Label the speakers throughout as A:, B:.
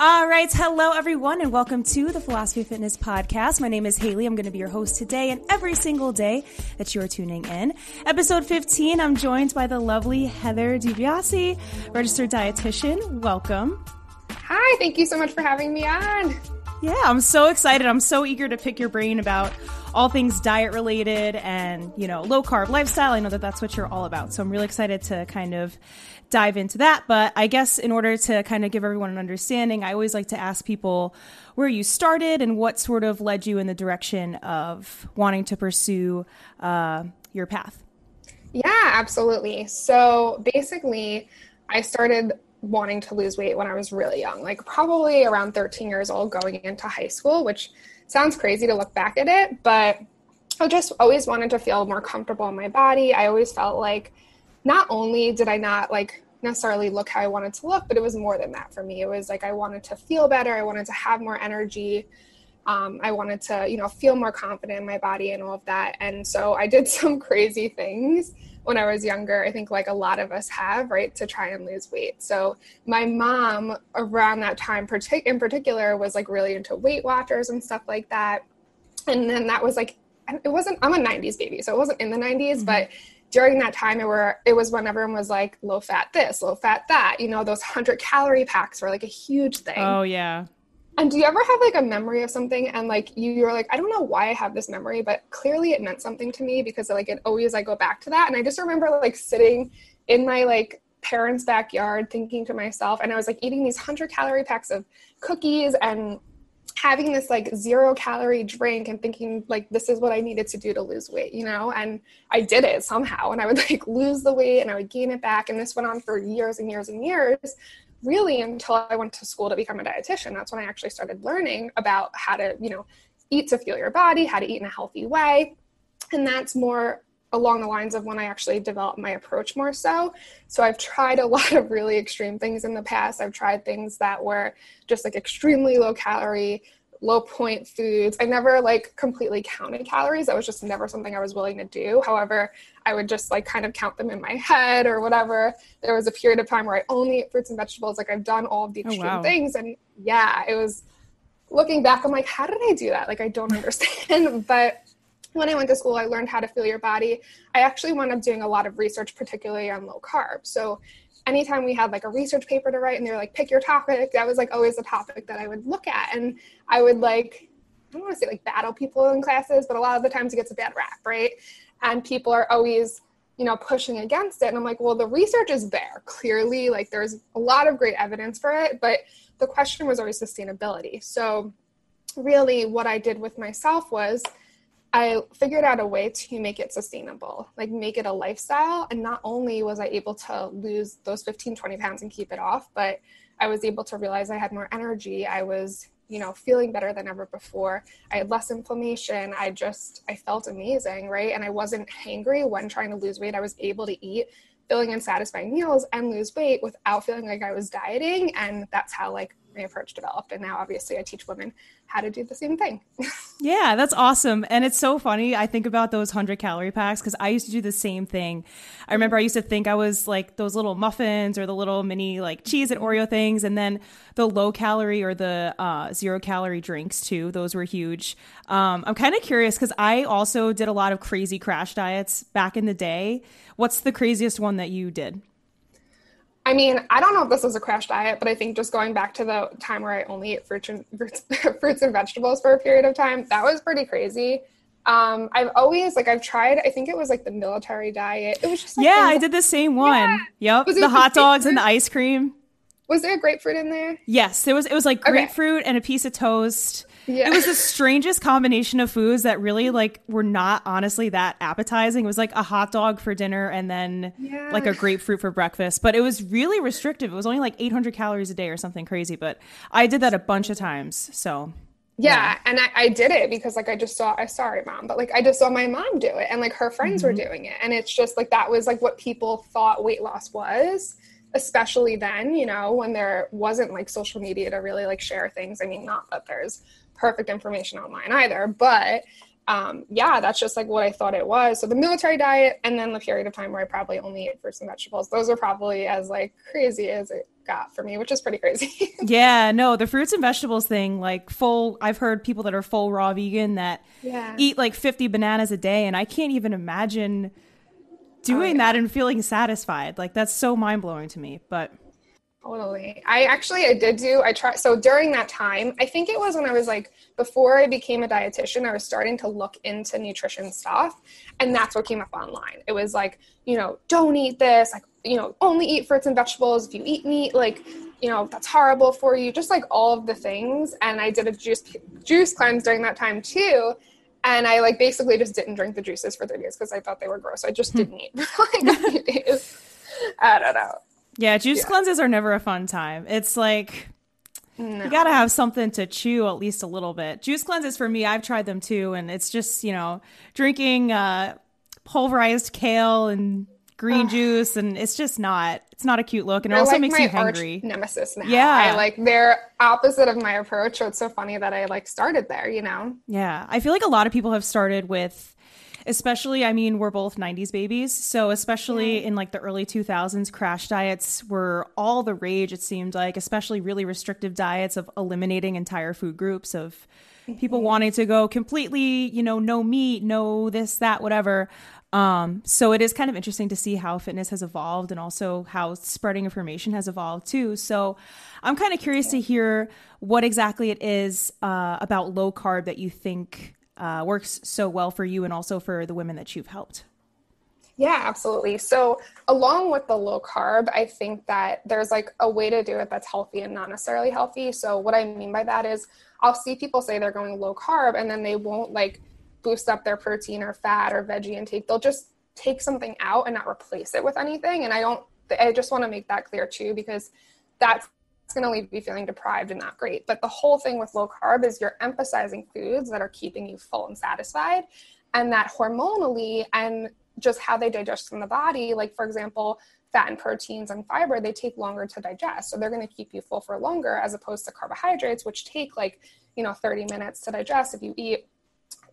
A: All right. Hello, everyone, and welcome to the Philosophy of Fitness podcast. My name is Haley. I'm going to be your host today and every single day that you're tuning in. Episode 15, I'm joined by the lovely Heather DiBiase, registered dietitian. Welcome.
B: Hi. Thank you so much for having me on.
A: Yeah, I'm so excited. I'm so eager to pick your brain about all things diet related and, you know, low carb lifestyle. I know that that's what you're all about. So I'm really excited to kind of dive into that. But I guess in order to kind of give everyone an understanding, I always like to ask people where you started and what sort of led you in the direction of wanting to pursue uh, your path.
B: Yeah, absolutely. So basically, I started wanting to lose weight when I was really young, like probably around 13 years old, going into high school, which sounds crazy to look back at it, but I just always wanted to feel more comfortable in my body. I always felt like not only did I not like necessarily look how I wanted to look, but it was more than that for me. It was like I wanted to feel better, I wanted to have more energy. Um, I wanted to, you know, feel more confident in my body and all of that. And so I did some crazy things when I was younger. I think like a lot of us have, right, to try and lose weight. So my mom around that time, partic- in particular, was like really into Weight Watchers and stuff like that. And then that was like, it wasn't. I'm a '90s baby, so it wasn't in the '90s, mm-hmm. but during that time it were it was when everyone was like low fat this low fat that you know those 100 calorie packs were like a huge thing.
A: Oh yeah.
B: And do you ever have like a memory of something and like you you're like i don't know why i have this memory but clearly it meant something to me because like it always i go back to that. And i just remember like sitting in my like parents backyard thinking to myself and i was like eating these 100 calorie packs of cookies and having this like zero calorie drink and thinking like this is what I needed to do to lose weight, you know? And I did it somehow and I would like lose the weight and I would gain it back and this went on for years and years and years really until I went to school to become a dietitian. That's when I actually started learning about how to, you know, eat to fuel your body, how to eat in a healthy way. And that's more along the lines of when I actually developed my approach more so. So I've tried a lot of really extreme things in the past. I've tried things that were just like extremely low calorie, low point foods. I never like completely counted calories. That was just never something I was willing to do. However, I would just like kind of count them in my head or whatever. There was a period of time where I only ate fruits and vegetables. Like I've done all of the oh, extreme oh, wow. things. And yeah, it was looking back, I'm like, how did I do that? Like I don't understand. but when I went to school, I learned how to feel your body. I actually wound up doing a lot of research, particularly on low carb. So anytime we had like a research paper to write and they're like, pick your topic, that was like always the topic that I would look at. And I would like, I don't want to say like battle people in classes, but a lot of the times it gets a bad rap, right? And people are always, you know, pushing against it. And I'm like, well, the research is there. Clearly, like there's a lot of great evidence for it, but the question was always sustainability. So really what I did with myself was I figured out a way to make it sustainable, like make it a lifestyle. And not only was I able to lose those 15, 20 pounds and keep it off, but I was able to realize I had more energy. I was, you know, feeling better than ever before. I had less inflammation. I just, I felt amazing, right? And I wasn't hangry when trying to lose weight. I was able to eat filling and satisfying meals and lose weight without feeling like I was dieting. And that's how like my approach developed. And now obviously I teach women how to do the same thing.
A: yeah, that's awesome. And it's so funny. I think about those 100 calorie packs because I used to do the same thing. I remember I used to think I was like those little muffins or the little mini like cheese and Oreo things. And then the low calorie or the uh, zero calorie drinks too. Those were huge. Um, I'm kind of curious because I also did a lot of crazy crash diets back in the day. What's the craziest one that you did?
B: I mean, I don't know if this was a crash diet, but I think just going back to the time where I only ate fruits and, fruits, fruits and vegetables for a period of time, that was pretty crazy. Um, I've always like I've tried. I think it was like the military diet. It was just
A: like, yeah. I did the same one. Yeah. Yep. The hot dogs and the ice cream.
B: Was there a grapefruit in there?
A: Yes, there was. It was like grapefruit okay. and a piece of toast. Yeah. It was the strangest combination of foods that really like were not honestly that appetizing. It was like a hot dog for dinner and then yeah. like a grapefruit for breakfast, but it was really restrictive. It was only like 800 calories a day or something crazy, but I did that a bunch of times. So
B: yeah, yeah. and I, I, did it because like I just saw I sorry mom, but like I just saw my mom do it and like her friends mm-hmm. were doing it. And it's just like that was like what people thought weight loss was especially then, you know, when there wasn't like social media to really like share things. I mean, not that there's perfect information online either, but um, yeah, that's just like what I thought it was. So the military diet, and then the period of time where I probably only ate fruits and vegetables. Those are probably as like crazy as it got for me, which is pretty crazy.
A: yeah, no, the fruits and vegetables thing, like full. I've heard people that are full raw vegan that yeah. eat like fifty bananas a day, and I can't even imagine doing oh, yeah. that and feeling satisfied. Like that's so mind blowing to me. But
B: Totally. I actually I did do I tried so during that time, I think it was when I was like before I became a dietitian, I was starting to look into nutrition stuff and that's what came up online. It was like, you know, don't eat this, like, you know, only eat fruits and vegetables. If you eat meat, like, you know, that's horrible for you. Just like all of the things. And I did a juice juice cleanse during that time too. And I like basically just didn't drink the juices for 30 days because I thought they were gross. I just hmm. didn't eat for like a few days. I don't know.
A: Yeah, juice yeah. cleanses are never a fun time. It's like no. you got to have something to chew at least a little bit. Juice cleanses for me, I've tried them too, and it's just you know drinking uh, pulverized kale and green Ugh. juice, and it's just not it's not a cute look, and it also like makes you hungry.
B: nemesis now. Yeah, I like they're opposite of my approach. So it's so funny that I like started there. You know.
A: Yeah, I feel like a lot of people have started with especially i mean we're both 90s babies so especially in like the early 2000s crash diets were all the rage it seemed like especially really restrictive diets of eliminating entire food groups of people mm-hmm. wanting to go completely you know no meat no this that whatever um, so it is kind of interesting to see how fitness has evolved and also how spreading information has evolved too. So I'm kind of curious to hear what exactly it is uh, about low carb that you think uh, works so well for you and also for the women that you've helped?
B: Yeah, absolutely. So, along with the low carb, I think that there's like a way to do it that's healthy and not necessarily healthy. So, what I mean by that is, I'll see people say they're going low carb and then they won't like boost up their protein or fat or veggie intake. They'll just take something out and not replace it with anything. And I don't, I just want to make that clear too, because that's it's going to leave you feeling deprived and not great. But the whole thing with low carb is you're emphasizing foods that are keeping you full and satisfied, and that hormonally and just how they digest in the body, like for example, fat and proteins and fiber, they take longer to digest. So they're going to keep you full for longer as opposed to carbohydrates, which take like, you know, 30 minutes to digest. If you eat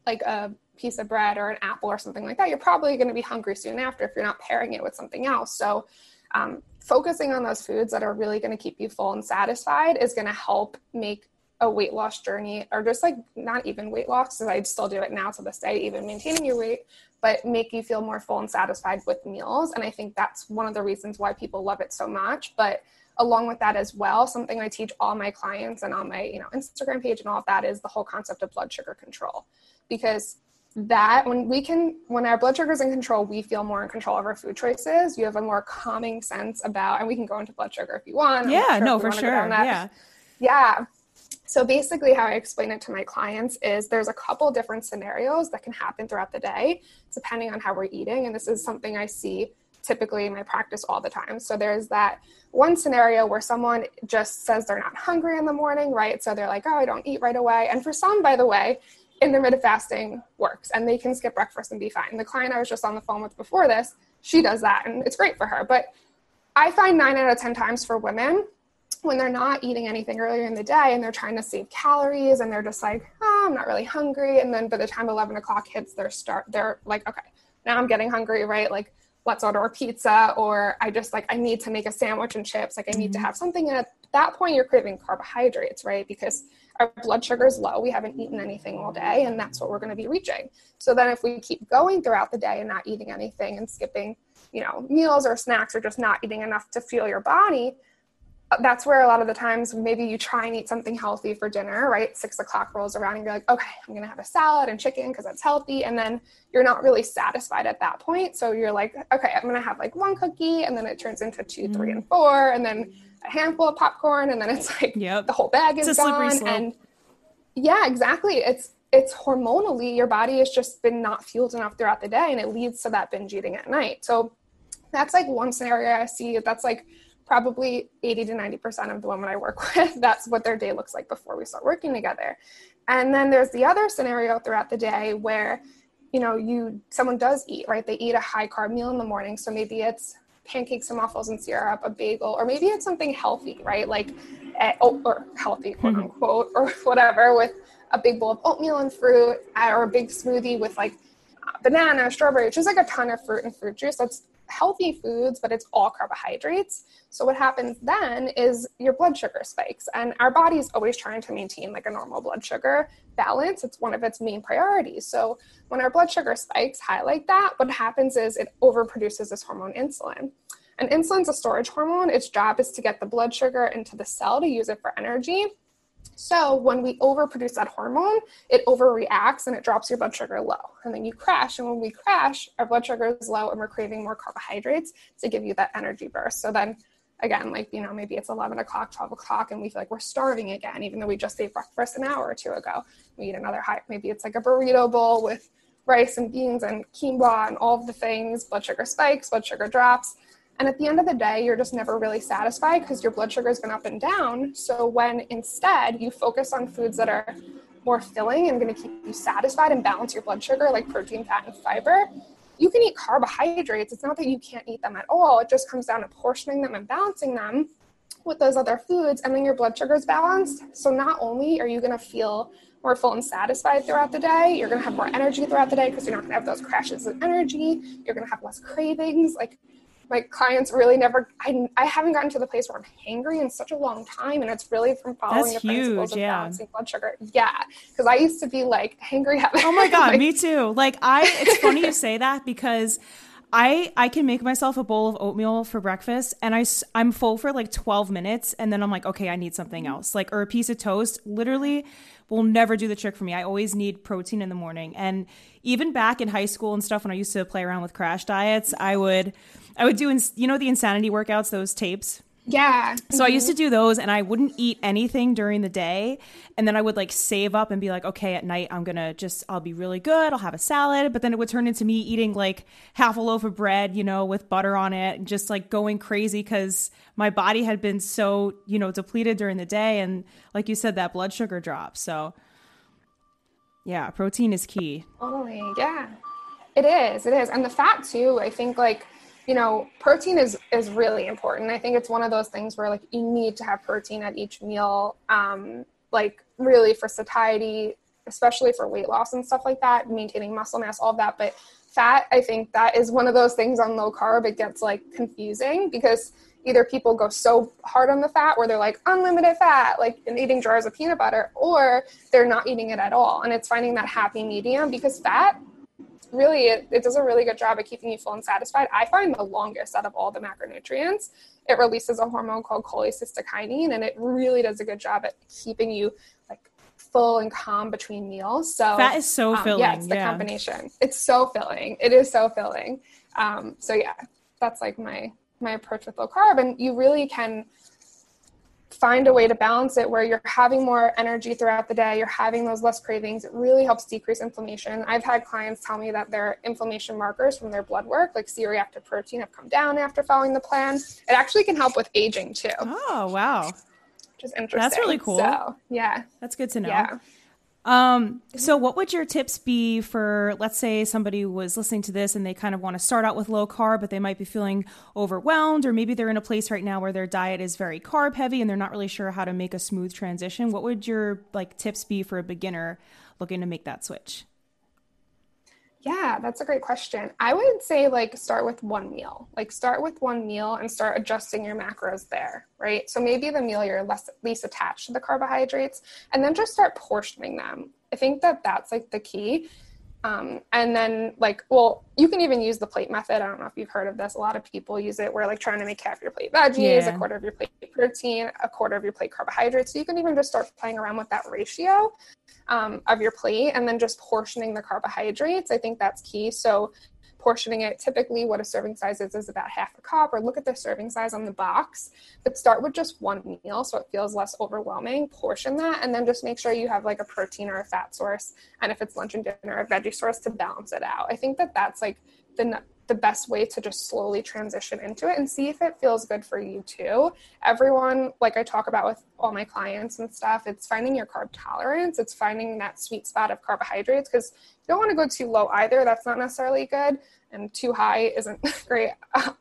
B: like a piece of bread or an apple or something like that, you're probably going to be hungry soon after if you're not pairing it with something else. So um, focusing on those foods that are really going to keep you full and satisfied is going to help make a weight loss journey or just like not even weight loss because i still do it now to this day even maintaining your weight but make you feel more full and satisfied with meals and i think that's one of the reasons why people love it so much but along with that as well something i teach all my clients and on my you know instagram page and all of that is the whole concept of blood sugar control because that when we can when our blood sugar is in control we feel more in control of our food choices. You have a more calming sense about and we can go into blood sugar if you want.
A: Yeah sure no for sure. yeah.
B: Yeah. So basically how i explain it to my clients is there's a couple different scenarios that can happen throughout the day depending on how we're eating. And this is something i see typically in my practice all the time. So there's that one scenario where someone just says they're not hungry in the morning right? So they're like oh i don't eat right away. And for some by the way intermittent fasting works and they can skip breakfast and be fine. The client I was just on the phone with before this, she does that and it's great for her. But I find nine out of 10 times for women, when they're not eating anything earlier in the day and they're trying to save calories and they're just like, oh, I'm not really hungry. And then by the time 11 o'clock hits, they're start, they're like, okay, now I'm getting hungry, right? Like, let's order a pizza or I just like, I need to make a sandwich and chips. Like I need mm-hmm. to have something. And at that point, you're craving carbohydrates, right? Because our blood sugar is low, we haven't eaten anything all day, and that's what we're going to be reaching. So then, if we keep going throughout the day and not eating anything and skipping, you know, meals or snacks or just not eating enough to fuel your body, uh, that's where a lot of the times maybe you try and eat something healthy for dinner, right? Six o'clock rolls around and you're like, okay, I'm gonna have a salad and chicken because that's healthy. And then you're not really satisfied at that point. So you're like, okay, I'm gonna have like one cookie and then it turns into two, three, and four. And then a handful of popcorn and then it's like yep. the whole bag is gone and yeah exactly. It's it's hormonally your body has just been not fueled enough throughout the day and it leads to that binge eating at night. So that's like one scenario i see. That's like probably 80 to 90% of the women i work with that's what their day looks like before we start working together. And then there's the other scenario throughout the day where you know you someone does eat right? They eat a high carb meal in the morning so maybe it's pancakes and waffles and syrup, a bagel, or maybe it's something healthy, right? Like eh, oh, or healthy, quote mm-hmm. unquote, or whatever, with a big bowl of oatmeal and fruit, eh, or a big smoothie with like banana, strawberry, just like a ton of fruit and fruit juice. That's healthy foods, but it's all carbohydrates. So what happens then is your blood sugar spikes, and our body is always trying to maintain like a normal blood sugar balance. It's one of its main priorities. So when our blood sugar spikes high like that, what happens is it overproduces this hormone insulin. And insulin's a storage hormone. Its job is to get the blood sugar into the cell to use it for energy. So when we overproduce that hormone, it overreacts and it drops your blood sugar low. And then you crash. And when we crash, our blood sugar is low and we're craving more carbohydrates to give you that energy burst. So then again, like, you know, maybe it's 11 o'clock, 12 o'clock, and we feel like we're starving again, even though we just ate breakfast an hour or two ago. We eat another high, maybe it's like a burrito bowl with rice and beans and quinoa and all of the things, blood sugar spikes, blood sugar drops. And at the end of the day, you're just never really satisfied because your blood sugar has been up and down. So when instead you focus on foods that are more filling and going to keep you satisfied and balance your blood sugar, like protein, fat, and fiber, you can eat carbohydrates. It's not that you can't eat them at all. It just comes down to portioning them and balancing them with those other foods, and then your blood sugar is balanced. So not only are you going to feel more full and satisfied throughout the day, you're going to have more energy throughout the day because you're not going to have those crashes of energy. You're going to have less cravings. Like my clients really never I, I haven't gotten to the place where I'm hangry in such a long time and it's really from following
A: That's
B: the
A: huge,
B: principles of
A: yeah.
B: balancing blood sugar. Yeah. Because I used to be like hangry
A: Oh my god,
B: like,
A: me too. Like I it's funny you say that because I I can make myself a bowl of oatmeal for breakfast and I, I'm full for like 12 minutes and then I'm like okay, I need something mm-hmm. else. Like or a piece of toast literally will never do the trick for me. I always need protein in the morning. And even back in high school and stuff when I used to play around with crash diets, I would I would do ins- you know the insanity workouts, those tapes.
B: Yeah.
A: So I used to mm-hmm. do those and I wouldn't eat anything during the day. And then I would like save up and be like, okay, at night I'm going to just, I'll be really good. I'll have a salad. But then it would turn into me eating like half a loaf of bread, you know, with butter on it and just like going crazy because my body had been so, you know, depleted during the day. And like you said, that blood sugar drops. So yeah, protein is key.
B: Totally. Yeah. It is. It is. And the fat too, I think like, you know, protein is is really important. I think it's one of those things where like you need to have protein at each meal. Um, like really for satiety, especially for weight loss and stuff like that, maintaining muscle mass, all of that. But fat, I think that is one of those things on low carb. It gets like confusing because either people go so hard on the fat where they're like unlimited fat, like and eating jars of peanut butter, or they're not eating it at all. And it's finding that happy medium because fat really it, it does a really good job of keeping you full and satisfied. I find the longest out of all the macronutrients. It releases a hormone called cholecystokinin, and it really does a good job at keeping you like full and calm between meals. So
A: that is so
B: um,
A: filling.
B: Yeah, it's the
A: yeah.
B: combination. It's so filling. It is so filling. Um, so yeah, that's like my my approach with low carb, and you really can find a way to balance it where you're having more energy throughout the day, you're having those less cravings. It really helps decrease inflammation. I've had clients tell me that their inflammation markers from their blood work, like C reactive protein, have come down after following the plan. It actually can help with aging too,
A: Oh, wow.
B: which is interesting.
A: That's really cool.
B: So, yeah.
A: That's good to know.
B: Yeah.
A: Um, so what would your tips be for let's say somebody was listening to this and they kind of want to start out with low carb, but they might be feeling overwhelmed, or maybe they're in a place right now where their diet is very carb heavy and they're not really sure how to make a smooth transition. What would your like tips be for a beginner looking to make that switch?
B: Yeah, that's a great question. I would say like start with one meal. Like start with one meal and start adjusting your macros there, right? So maybe the meal you're less least attached to the carbohydrates and then just start portioning them. I think that that's like the key. Um, and then like, well, you can even use the plate method. I don't know if you've heard of this. A lot of people use it where like trying to make half your plate veggies,
A: Yeah.
B: a quarter of your plate protein, a quarter of your plate carbohydrates. So you can even just start playing around with that ratio um, of your plate and then just portioning the carbohydrates. I think that's key. So portioning it. Typically what a serving size is is about half a cup or look at the serving size on the box but start with just one meal so it feels less overwhelming. Portion that and then just make sure you have like a protein or a fat source and if it's lunch and dinner a veggie source to balance it out. I think that that's like the the best way to just slowly transition into it and see if it feels good for you too. Everyone, like I talk about with all my clients and stuff, it's finding your carb tolerance. It's finding that sweet spot of carbohydrates because you don't want to go too low either. That's not necessarily good. And too high isn't great.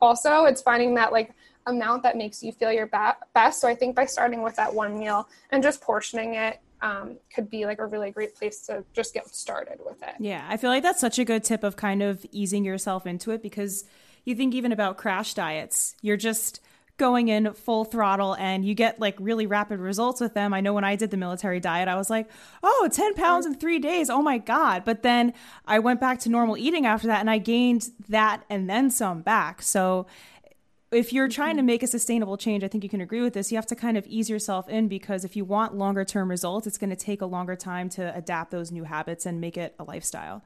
B: Also, it's finding that like amount that makes you feel your best. So I think by starting with that one meal and just portioning it um, could be like a really great place to just get started with it.
A: Yeah, I feel like that's such a good tip of kind of easing yourself into it because you think even about crash diets, you're just going in full throttle and you get like really rapid results with them. I know when I did the military diet, I was like, oh, 10 pounds in three days. Oh my God. But then I went back to normal eating after that and I gained that and then some back. So if you're trying to mm-hmm. make a sustainable change, I think you can agree with this. You have to kind of ease yourself in because if you want longer term results, it's going to take a longer time to adapt those new habits and make it a lifestyle.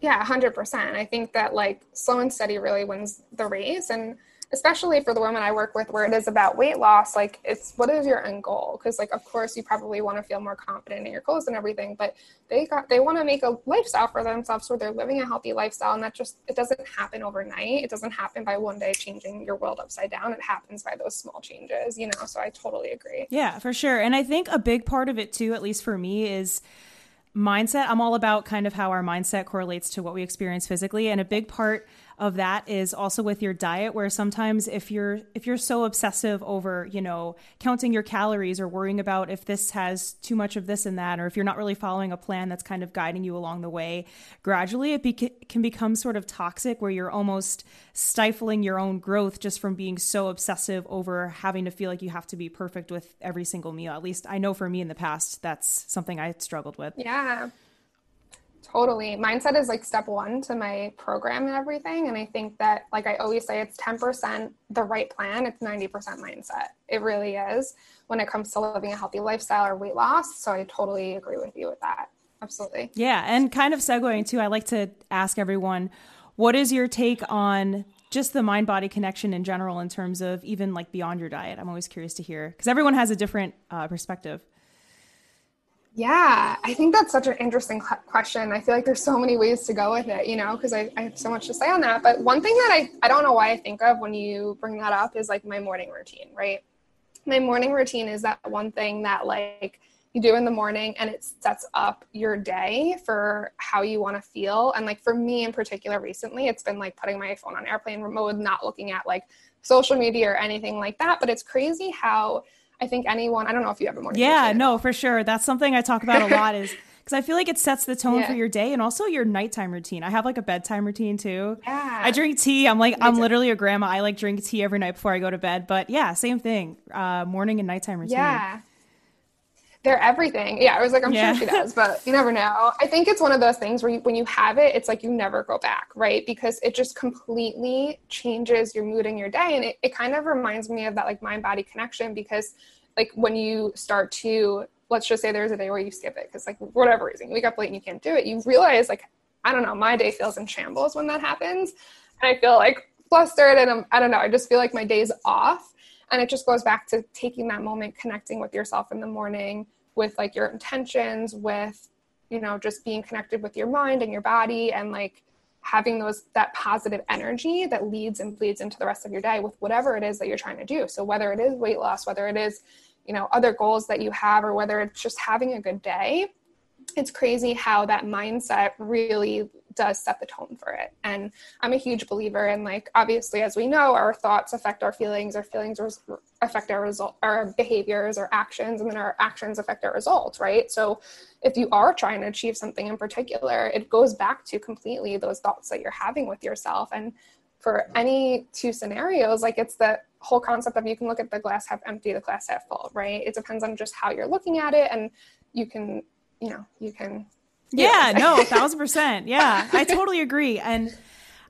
B: Yeah, 100%. I think that like slow and steady really wins the race. And especially for the women I work with where it is about weight loss, like it's what is your end goal? Because like of course you probably want to feel more confident in your clothes and everything, but they got they want to make a lifestyle for themselves where they're living a healthy lifestyle and that just it doesn't happen overnight. It doesn't happen by one day changing your world upside down. It happens by those small changes, you know. So I totally agree.
A: Yeah, for sure. And I think a big part of it too, at least for me, is mindset. I'm all about kind of how our mindset correlates to what we experience physically. And a big part of that is also with your diet where sometimes if you're if you're so obsessive over you know counting your calories or worrying about if this has too much of this and that or if you're not really following a plan that's kind of guiding you along the way gradually it can become sort of toxic where you're almost stifling your own growth just from being so obsessive over having to feel like you have to be perfect with every single meal. At least i know for me in the past that's something i struggled with.
B: Yeah Totally. Mindset is like step one to my program and everything. And I think that, like I always say, it's 10% the right plan, it's 90% mindset. It really is when it comes to living a healthy lifestyle or weight loss. So I totally agree with you with that. Absolutely.
A: Yeah. And kind of segueing too, I like to ask everyone what is your take on just the mind body connection in general in terms of even like beyond your diet? I'm always curious to hear because everyone has a different uh, perspective.
B: Yeah, I think that's such an interesting question. I feel like there's so many ways to go with it, you know, because I, I have so much to say on that. But one thing that I, I don't know why I think of when you bring that up is like my morning routine, right? My morning routine is that one thing that like you do in the morning and it sets up your day for how you want to feel. And like for me in particular, recently, it's been like putting my phone on airplane mode, not looking at like social media or anything like that. But it's crazy how I think anyone, I don't know if you have a morning
A: Yeah, no, for sure. That's something I talk about a lot is because I feel like it sets the tone yeah. for your day and also your nighttime routine. I have like a bedtime routine too.
B: Yeah.
A: I drink tea. I'm like, Me I'm too. literally a grandma. I like drink tea every night before I go to bed. But yeah, same thing. Uh, morning and nighttime routine.
B: Yeah they're everything. Yeah, I was like, I'm yeah. sure she does, but you never know. I think it's one of those things where you, when you have it, it's like you never go back, right? Because it just completely changes your mood and your day. And it, it kind of reminds me of that like mind body connection because like when you start to, let's just say there's a day where you skip it because like whatever reason, you wake up late and you can't do it, you realize like, I don't know, my day feels in shambles when that happens. And I feel like flustered and I'm, I don't know, I just feel like my day's off and it just goes back to taking that moment connecting with yourself in the morning with like your intentions with you know just being connected with your mind and your body and like having those that positive energy that leads and bleeds into the rest of your day with whatever it is that you're trying to do. So whether it is weight loss whether it is you know other goals that you have or whether it's just having a good day it's crazy how that mindset really does set the tone for it. And I'm a huge believer in like obviously as we know our thoughts affect our feelings, our feelings res- affect our result our behaviors, our actions and then our actions affect our results, right? So if you are trying to achieve something in particular, it goes back to completely those thoughts that you're having with yourself and for any two scenarios like it's the whole concept of you can look at the glass half empty the glass half full right it depends on just how you're looking at it and you can you know you can
A: yeah, no, thousand percent. Yeah, I totally agree. And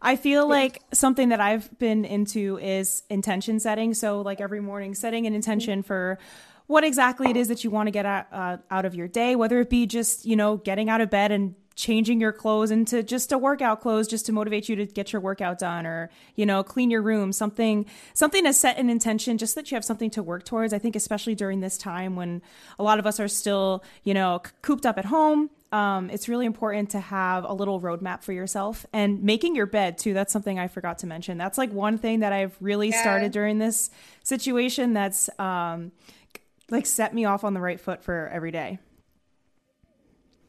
A: I feel like something that I've been into is intention setting. So, like every morning, setting an intention for what exactly it is that you want to get out, uh, out of your day, whether it be just, you know, getting out of bed and changing your clothes into just a workout clothes just to motivate you to get your workout done or you know clean your room something something to set an intention just that you have something to work towards i think especially during this time when a lot of us are still you know cooped up at home um, it's really important to have a little roadmap for yourself and making your bed too. That's something I forgot to mention. That's like one thing that I've really yeah. started during this situation. That's um, like set me off on the right foot for every day.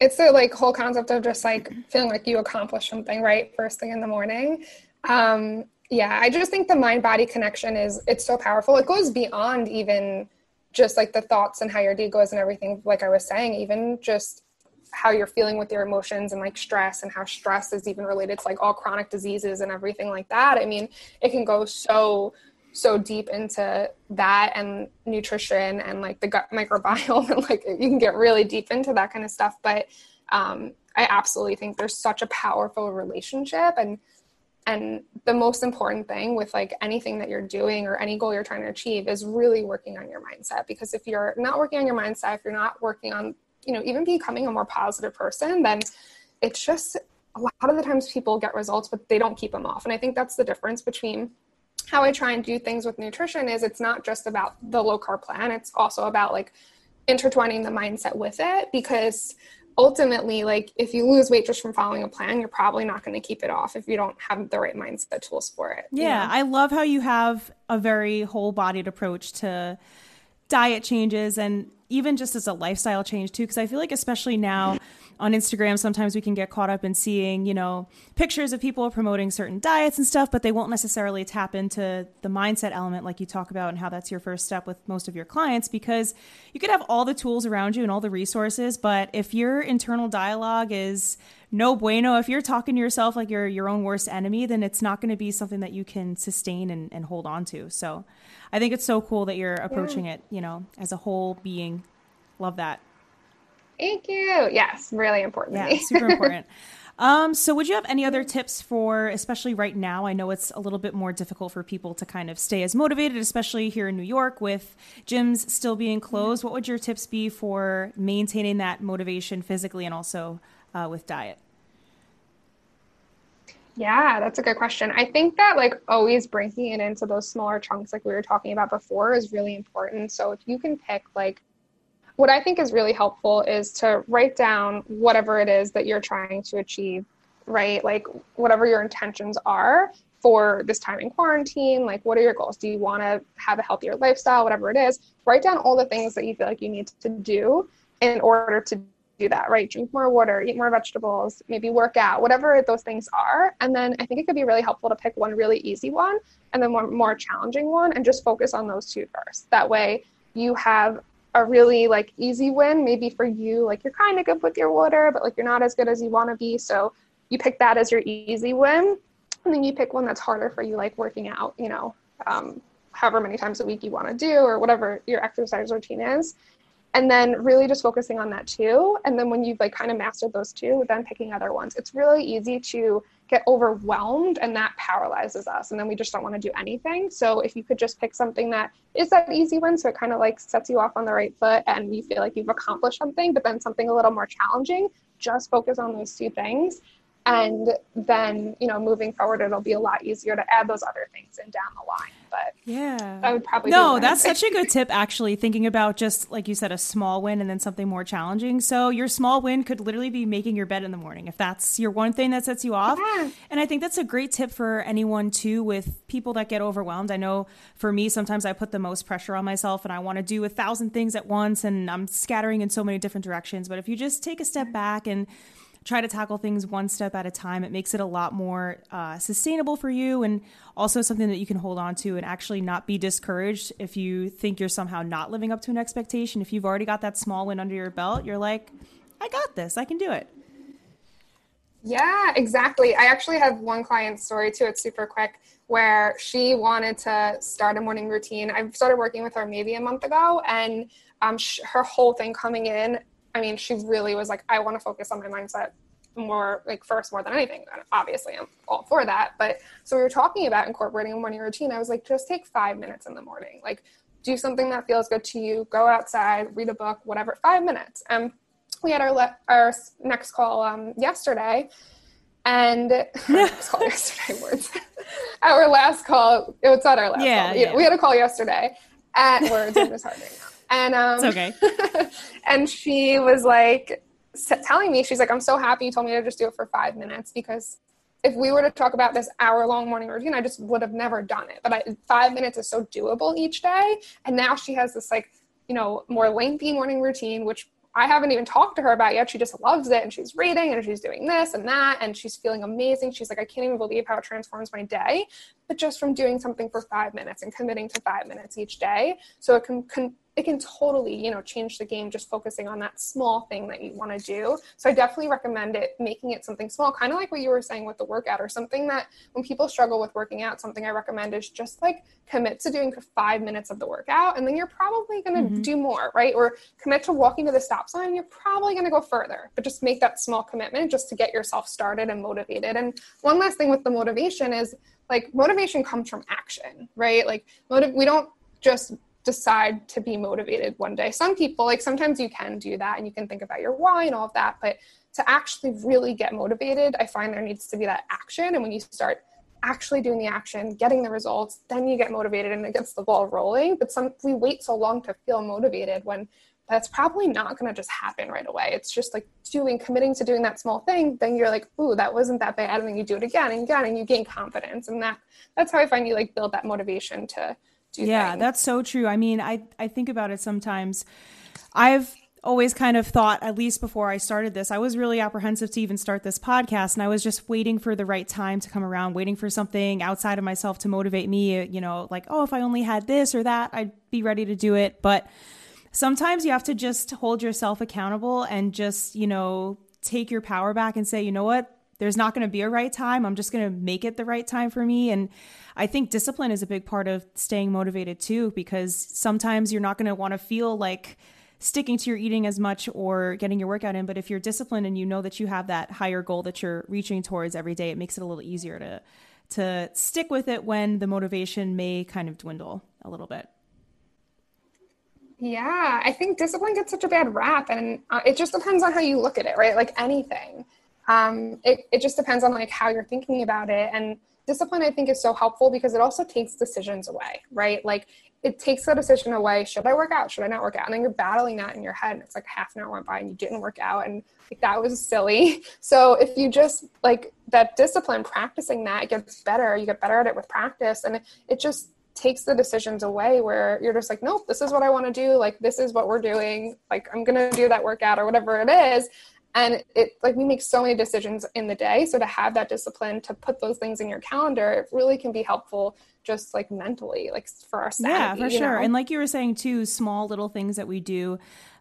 B: It's the like whole concept of just like feeling like you accomplished something right first thing in the morning. Um, Yeah, I just think the mind body connection is it's so powerful. It goes beyond even just like the thoughts and how your day goes and everything like I was saying, even just how you're feeling with your emotions and like stress and how stress is even related to like all chronic diseases and everything like that. I mean, it can go so so deep into that and nutrition and like the gut microbiome and like you can get really deep into that kind of stuff. But um, i absolutely think there's such a powerful relationship and and the most important thing with like anything that you're doing or any goal you're trying to achieve is really working on your mindset. Because if you're not working on your mindset if you're not working on you know even becoming a more positive person then it's just a lot of the times people get results but they don't keep them off. And i think that's the difference between how I try and do things with nutrition is it's not just about the low carb plan, it's also about like intertwining the mindset with it because ultimately like if you lose weight just from following a plan you're probably not going to keep it off if you don't have the right mindset tools for it
A: yeah know? i love how you have a very whole bodied approach to diet changes and even just as a lifestyle change too because i feel like especially now on Instagram, sometimes we can get caught up in seeing, you know, pictures of people promoting certain diets and stuff, but they won't necessarily tap into the mindset element like you talk about and how that's your first step with most of your clients because you could have all the tools around you and all the resources, but if your internal dialogue is no bueno, if you're talking to yourself like you're your own worst enemy, then it's not going to be something that you can sustain and, and hold on to. So I think it's so cool that you're approaching yeah. it, you know, as a whole being. Love that.
B: Thank you. Yes, really important.
A: Yeah, super important. Um, so, would you have any other tips for, especially right now? I know it's a little bit more difficult for people to kind of stay as motivated, especially here in New York with gyms still being closed. What would your tips be for maintaining that motivation physically and also uh, with diet?
B: Yeah, that's a good question. I think that like always breaking it into those smaller chunks, like we were talking about before, is really important. So, if you can pick like what I think is really helpful is to write down whatever it is that you're trying to achieve, right? Like whatever your intentions are for this time in quarantine. Like, what are your goals? Do you want to have a healthier lifestyle, whatever it is? Write down all the things that you feel like you need to do in order to do that, right? Drink more water, eat more vegetables, maybe work out, whatever those things are. And then I think it could be really helpful to pick one really easy one and then one more challenging one and just focus on those two first. That way you have a really like easy win maybe for you like you're kind of good with your water but like you're not as good as you want to be so you pick that as your easy win and then you pick one that's harder for you like working out you know um, however many times a week you want to do or whatever your exercise routine is and then really just focusing on that too and then when you've like kind of mastered those two then picking other ones. It's really easy to get overwhelmed and that paralyzes us. And then we just don't want to do anything. So if you could just pick something that is that easy one so it kind of like sets you off on the right foot and you feel like you've accomplished something but then something a little more challenging just focus on those two things and then you know moving forward it'll be a lot easier to add those other things in down the line but
A: yeah.
B: I would probably
A: no that's such a good tip actually thinking about just like you said a small win and then something more challenging. So your small win could literally be making your bed in the morning if that's your one thing that sets you off. Yeah. and i think that's a great tip for anyone too with people that get overwhelmed. I know for me sometimes i put the most pressure on myself and i want to do a thousand things at once and i'm scattering in so many different directions. But if you just take a step back and try to tackle things one step at a time. It makes it a lot more uh, sustainable for you and also something that you can hold on to and actually not be discouraged if you think you're somehow not living up to an expectation. If you've already got that small win under your belt, you're like, I got this, I can do it.
B: Yeah, exactly. I actually have one client story too. It's super quick where she wanted to start a morning routine. I started working with her maybe a month ago, and um, sh- her whole thing coming in I mean, she really was like, I want to focus on my mindset more, like first more than anything. And obviously, I'm all for that. But so we were talking about incorporating a morning routine. I was like, just take five minutes in the morning. Like, do something that feels good to you. Go outside, read a book, whatever. Five minutes. And we had our le- our next call um, yesterday, and call yesterday words. our last call. It's not our last yeah, call. Yeah. We had a call yesterday at words. I'm just hard right now and um,
A: it's okay.
B: and she was like telling me, she's like, I'm so happy you told me to just do it for five minutes because if we were to talk about this hour long morning routine, I just would have never done it. But I, five minutes is so doable each day. And now she has this like, you know, more lengthy morning routine, which I haven't even talked to her about yet. She just loves it and she's reading and she's doing this and that and she's feeling amazing. She's like, I can't even believe how it transforms my day but just from doing something for five minutes and committing to five minutes each day. So it can, can it can totally you know change the game just focusing on that small thing that you want to do so i definitely recommend it making it something small kind of like what you were saying with the workout or something that when people struggle with working out something i recommend is just like commit to doing five minutes of the workout and then you're probably going to mm-hmm. do more right or commit to walking to the stop sign you're probably going to go further but just make that small commitment just to get yourself started and motivated and one last thing with the motivation is like motivation comes from action right like motive we don't just decide to be motivated one day. Some people, like sometimes you can do that and you can think about your why and all of that, but to actually really get motivated, I find there needs to be that action. And when you start actually doing the action, getting the results, then you get motivated and it gets the ball rolling. But some we wait so long to feel motivated when that's probably not going to just happen right away. It's just like doing, committing to doing that small thing. Then you're like, ooh, that wasn't that bad. And then you do it again and again, and you gain confidence. And that that's how I find you like build that motivation to do things.
A: yeah,
B: things.
A: that's so true. I mean, I I think about it sometimes. I've always kind of thought, at least before I started this, I was really apprehensive to even start this podcast. And I was just waiting for the right time to come around, waiting for something outside of myself to motivate me, you know, like, oh, if I only had this or that, I'd be ready to do it. But sometimes you have to just hold yourself accountable and just, you know, take your power back and say, you know what? There's not going to be a right time. I'm just going to make it the right time for me. And I think discipline is a big part of staying motivated too, because sometimes you're not going to want to feel like sticking to your eating as much or getting your workout in. But if you're disciplined and you know that you have that higher goal that you're reaching towards every day, it makes it a little easier to to stick with it when the motivation may kind of dwindle a little bit.
B: Yeah, I think discipline gets such a bad rap, and uh, it just depends on how you look at it, right? Like anything, um, it it just depends on like how you're thinking about it, and discipline i think is so helpful because it also takes decisions away right? Like it takes the decision away should i work out should i not work out? And then you're battling that in your head and it's like half an hour went by and you didn't work out and like that was silly. So if you just like that discipline practicing that it gets better. You get better at it with practice and it just takes the decisions away where you're just like nope this is what i want to do like this is what we're doing like i'm gonna do that workout or whatever it is and it like we make so many decisions in the day so to have that discipline to put those things in your calendar it really can be helpful just like mentally like for our sanity,
A: yeah for sure
B: know?
A: and like you were saying too small little things that we do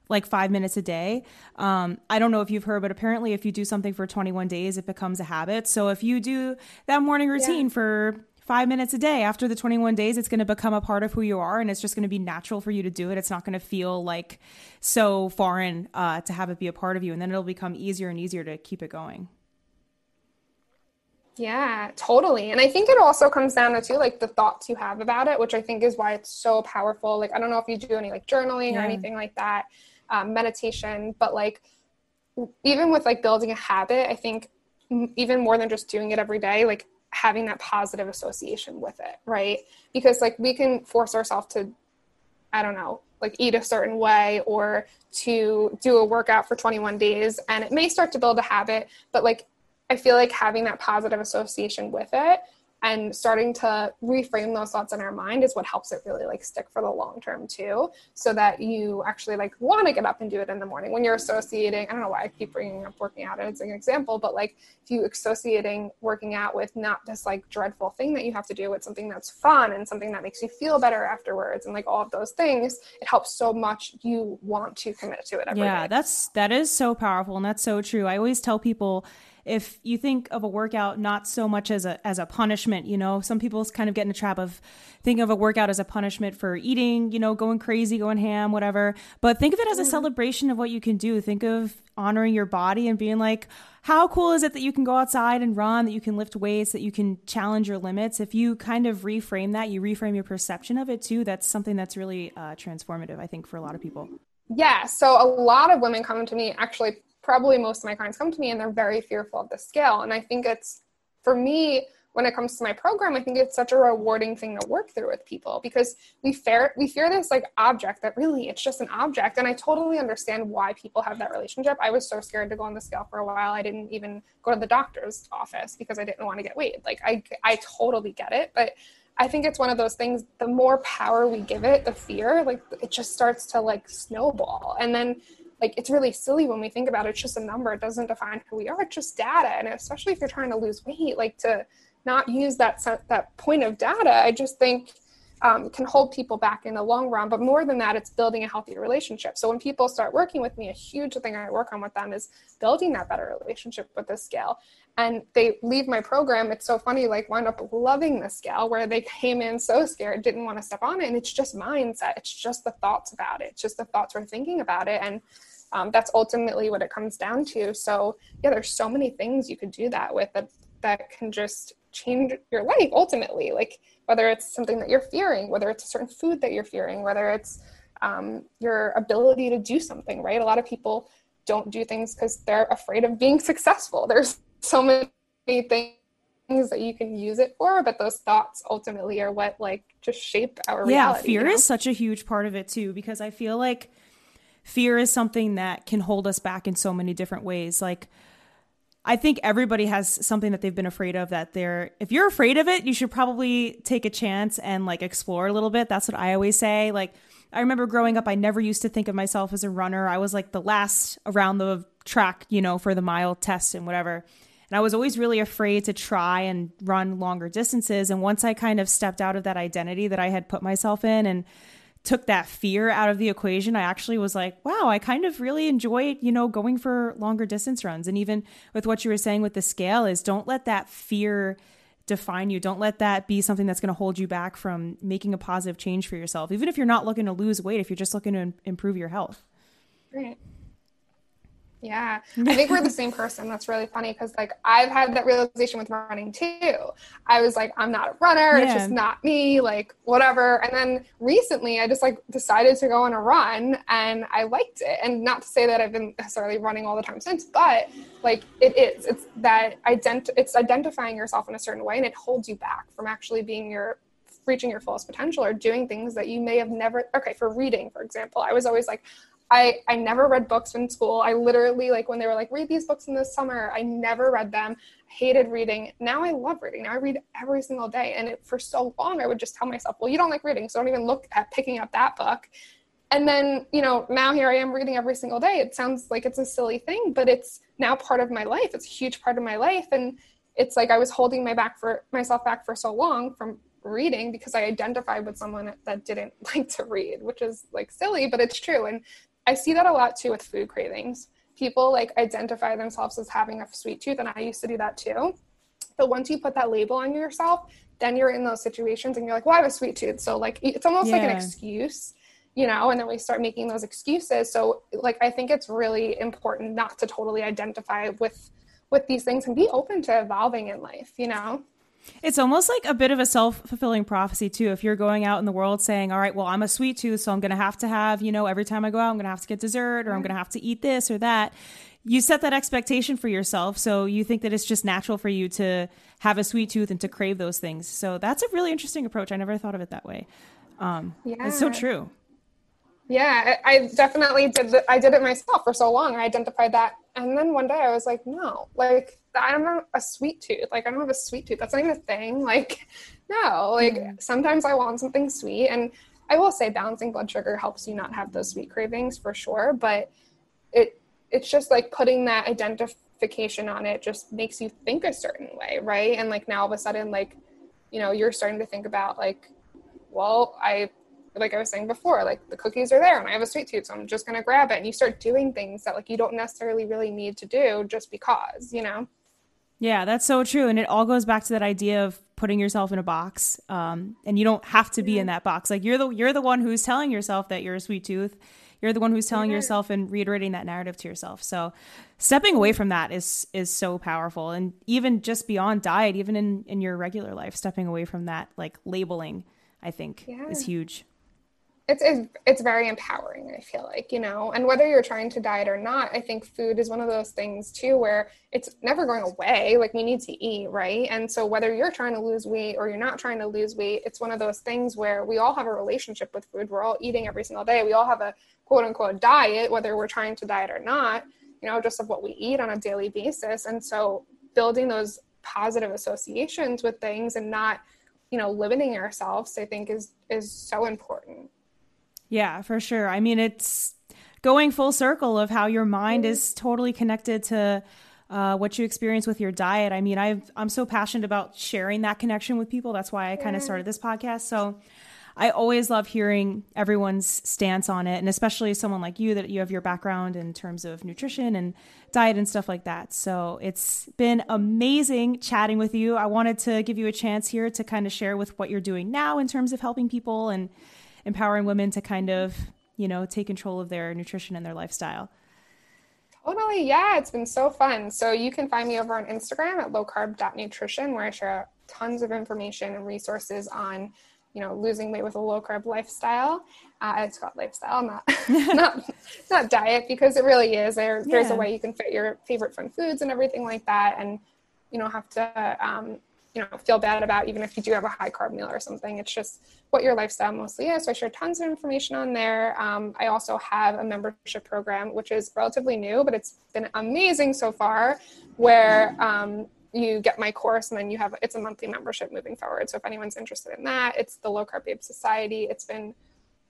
A: like five minutes a day. Um, I don't know if you've heard, but apparently, if you do something for 21 days, it becomes a habit. So if you do that morning routine yeah. for five minutes a day after the 21 days it's going to become a part of who you are and it's just going to be natural for you to do it it's not going to feel like so foreign uh, to have it be a part of you and then it'll become easier and easier to keep it going
B: yeah, totally. And I think it also comes down to too, like the thoughts you have about it, which I think is why it's so powerful. Like, I don't know if you do any like journaling yeah. or anything like that, um, meditation, but like even with like building a habit, I think even more than just doing it every day, like having that positive association with it, right? Because like we can force ourselves to, I don't know, like eat a certain way or to do a workout for 21 days and it may start to build a habit, but like I feel like having that positive association with it and starting to reframe those thoughts in our mind is what helps it really like stick for the long term too so that you actually like want to get up and do it in the morning when you're associating i don't know why i keep bringing up working out as an example but like if you associating working out with not this like dreadful thing that you have to do with something that's fun and something that makes you feel better afterwards and like all of those things it helps so much you want to commit to it every
A: yeah
B: day.
A: that's that is so powerful and that's so true i always tell people if you think of a workout not so much as a as a punishment, you know, some people kind of get in the trap of thinking of a workout as a punishment for eating, you know, going crazy, going ham, whatever. But think of it as a mm-hmm. celebration of what you can do. Think of honoring your body and being like, how cool is it that you can go outside and run, that you can lift weights, that you can challenge your limits? If you kind of reframe that, you reframe your perception of it too, that's something that's really uh, transformative, I think, for a lot of people.
B: Yeah. So a lot of women come to me actually probably most of my clients come to me and they're very fearful of the scale. And I think it's, for me, when it comes to my program, I think it's such a rewarding thing to work through with people because we fear we fear this like object that really it's just an object. And I totally understand why people have that relationship. I was so scared to go on the scale for a while. I didn't even go to the doctor's office because I didn't want to get weighed. Like I I totally get it, but I think it's one of those things the more power we give it, the fear, like it just starts to like snowball. And then like it's really silly when we think about it. It's just a number. It doesn't define who we are. It's just data. And especially if you're trying to lose weight, like to not use that that point of data i just think um, can hold people back in the long run. But more than that, it's building a healthy relationship. So when people start working with me, a huge thing I work on with them is building that better relationship with the scale. And they leave my program. It's so funny, like wind up loving the scale where they came in so scared, didn't want to step on it. And it's just mindset. It's just the thoughts about it. It's just the thoughts we're thinking about it. And um, that's ultimately what it comes down to. So yeah, there's so many things you could do that with that that can just change your life ultimately. Like whether it's something that you're fearing, whether it's a certain food that you're fearing, whether it's um, your ability to do something, right? A lot of people don't do things because they're afraid of being successful. There's so many things that you can use it for, but those thoughts ultimately are what like just shape our reality.
A: Yeah, fear
B: you know?
A: is such a huge part of it too, because I feel like fear is something that can hold us back in so many different ways. Like, I think everybody has something that they've been afraid of that they're if you're afraid of it, you should probably take a chance and like explore a little bit. That's what I always say. Like I remember growing up, I never used to think of myself as a runner. I was like the last around the track, you know, for the mile test and whatever. And I was always really afraid to try and run longer distances. And once I kind of stepped out of that identity that I had put myself in and took that fear out of the equation, I actually was like, wow, I kind of really enjoy, you know, going for longer distance runs. And even with what you were saying with the scale is don't let that fear define you. Don't let that be something that's going to hold you back from making a positive change for yourself. Even if you're not looking to lose weight, if you're just looking to improve your health.
B: Right. Yeah, I think we're the same person. That's really funny because like I've had that realization with running too. I was like, I'm not a runner. Yeah. It's just not me. Like whatever. And then recently, I just like decided to go on a run, and I liked it. And not to say that I've been necessarily running all the time since, but like it is. It's that ident. It's identifying yourself in a certain way, and it holds you back from actually being your reaching your fullest potential or doing things that you may have never okay for reading for example i was always like I, I never read books in school. I literally, like, when they were like, read these books in the summer, I never read them. hated reading. Now I love reading. Now I read every single day. And it, for so long, I would just tell myself, well, you don't like reading, so don't even look at picking up that book. And then, you know, now here I am reading every single day. It sounds like it's a silly thing, but it's now part of my life. It's a huge part of my life. And it's like I was holding my back for myself back for so long from reading because I identified with someone that didn't like to read, which is like silly, but it's true. And I see that a lot too with food cravings. People like identify themselves as having a sweet tooth, and I used to do that too. But once you put that label on yourself, then you're in those situations and you're like, well, I have a sweet tooth. So, like, it's almost yeah. like an excuse, you know, and then we start making those excuses. So, like, I think it's really important not to totally identify with with these things and be open to evolving in life, you know?
A: It's almost like a bit of a self fulfilling prophecy, too. If you're going out in the world saying, all right, well, I'm a sweet tooth, so I'm going to have to have, you know, every time I go out, I'm going to have to get dessert or I'm going to have to eat this or that. You set that expectation for yourself. So you think that it's just natural for you to have a sweet tooth and to crave those things. So that's a really interesting approach. I never thought of it that way. Um, yeah. It's so true.
B: Yeah, I definitely did. The, I did it myself for so long. I identified that, and then one day I was like, no, like I don't have a sweet tooth. Like I don't have a sweet tooth. That's not even a thing. Like no. Like mm. sometimes I want something sweet, and I will say balancing blood sugar helps you not have those sweet cravings for sure. But it it's just like putting that identification on it just makes you think a certain way, right? And like now all of a sudden, like you know, you're starting to think about like, well, I like I was saying before, like the cookies are there and I have a sweet tooth, so I'm just gonna grab it. And you start doing things that like you don't necessarily really need to do just because, you know?
A: Yeah, that's so true. And it all goes back to that idea of putting yourself in a box. Um, and you don't have to be yeah. in that box. Like you're the you're the one who's telling yourself that you're a sweet tooth. You're the one who's telling yeah. yourself and reiterating that narrative to yourself. So stepping away from that is is so powerful. And even just beyond diet, even in, in your regular life, stepping away from that like labeling, I think yeah. is huge
B: it's, it's it's very empowering i feel like you know and whether you're trying to diet or not i think food is one of those things too where it's never going away like we need to eat right? And so whether you're trying to lose weight or you're not trying to lose weight it's one of those things where we all have a relationship with food. We're all eating every single day. We all have a quote unquote diet whether we're trying to diet or not you know just of what we eat on a daily basis. And so building those positive associations with things and not you know limiting ourselves i think is is so important
A: yeah, for sure. I mean, it's going full circle of how your mind is totally connected to uh, what you experience with your diet. I mean, i am so passionate about sharing that connection with people. That's why I kind of started this podcast. So I always love hearing everyone's stance on it, and especially someone like you that you have your background in terms of nutrition and diet and stuff like that. So it's been amazing chatting with you. I wanted to give you a chance here to kind of share with what you're doing now in terms of helping people and empowering women to kind of, you know, take control of their nutrition and their lifestyle.
B: Totally. Yeah, it's been so fun. So you can find me over on Instagram at lowcarb.nutrition where I share tons of information and resources on, you know, losing weight with a low carb lifestyle. Uh, it's called lifestyle, not not not diet, because it really is. There, yeah. There's a way you can fit your favorite fun foods and everything like that, and you know have to um, you know feel bad about even if you do have a high carb meal or something. It's just what your lifestyle mostly is. So i share tons of information on there. Um, i also have a membership program which is relatively new but it's been amazing so far where um, you get my course and then you have it's a monthly membership moving forward. So if anyone's interested in that it's the low carb babe society. It's been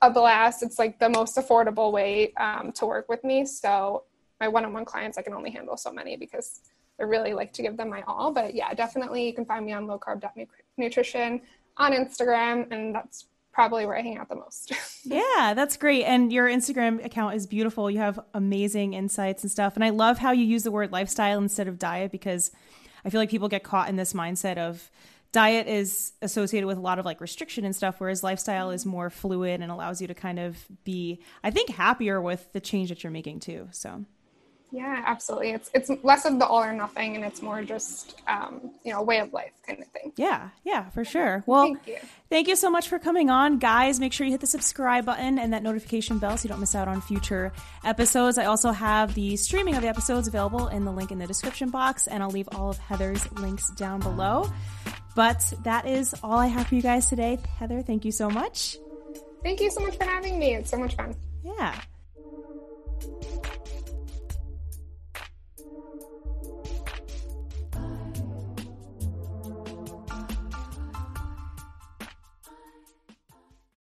B: a blast. It's like the most affordable way um, to work with me. So my one-on-one clients i can only handle so many because I really like to give them my all. But yeah, definitely you can find me on low carb nutrition on Instagram, and that's probably where I hang out the most.
A: yeah, that's great. And your Instagram account is beautiful. You have amazing insights and stuff. And I love how you use the word lifestyle instead of diet because I feel like people get caught in this mindset of diet is associated with a lot of like restriction and stuff whereas lifestyle is mm-hmm. more fluid and allows you to kind of be I think happier with the change that you're making too. So
B: yeah, absolutely. It's it's less of the all or nothing, and it's more just um, you know way of life kind of thing.
A: Yeah, yeah, for sure. Well, thank you. thank you so much for coming on, guys. Make sure you hit the subscribe button and that notification bell so you don't miss out on future episodes. I also have the streaming of the episodes available in the link in the description box, and I'll leave all of Heather's links down below. But that is all I have for you guys today. Heather, thank you so much.
B: Thank you so much for having me. It's so much fun.
A: Yeah.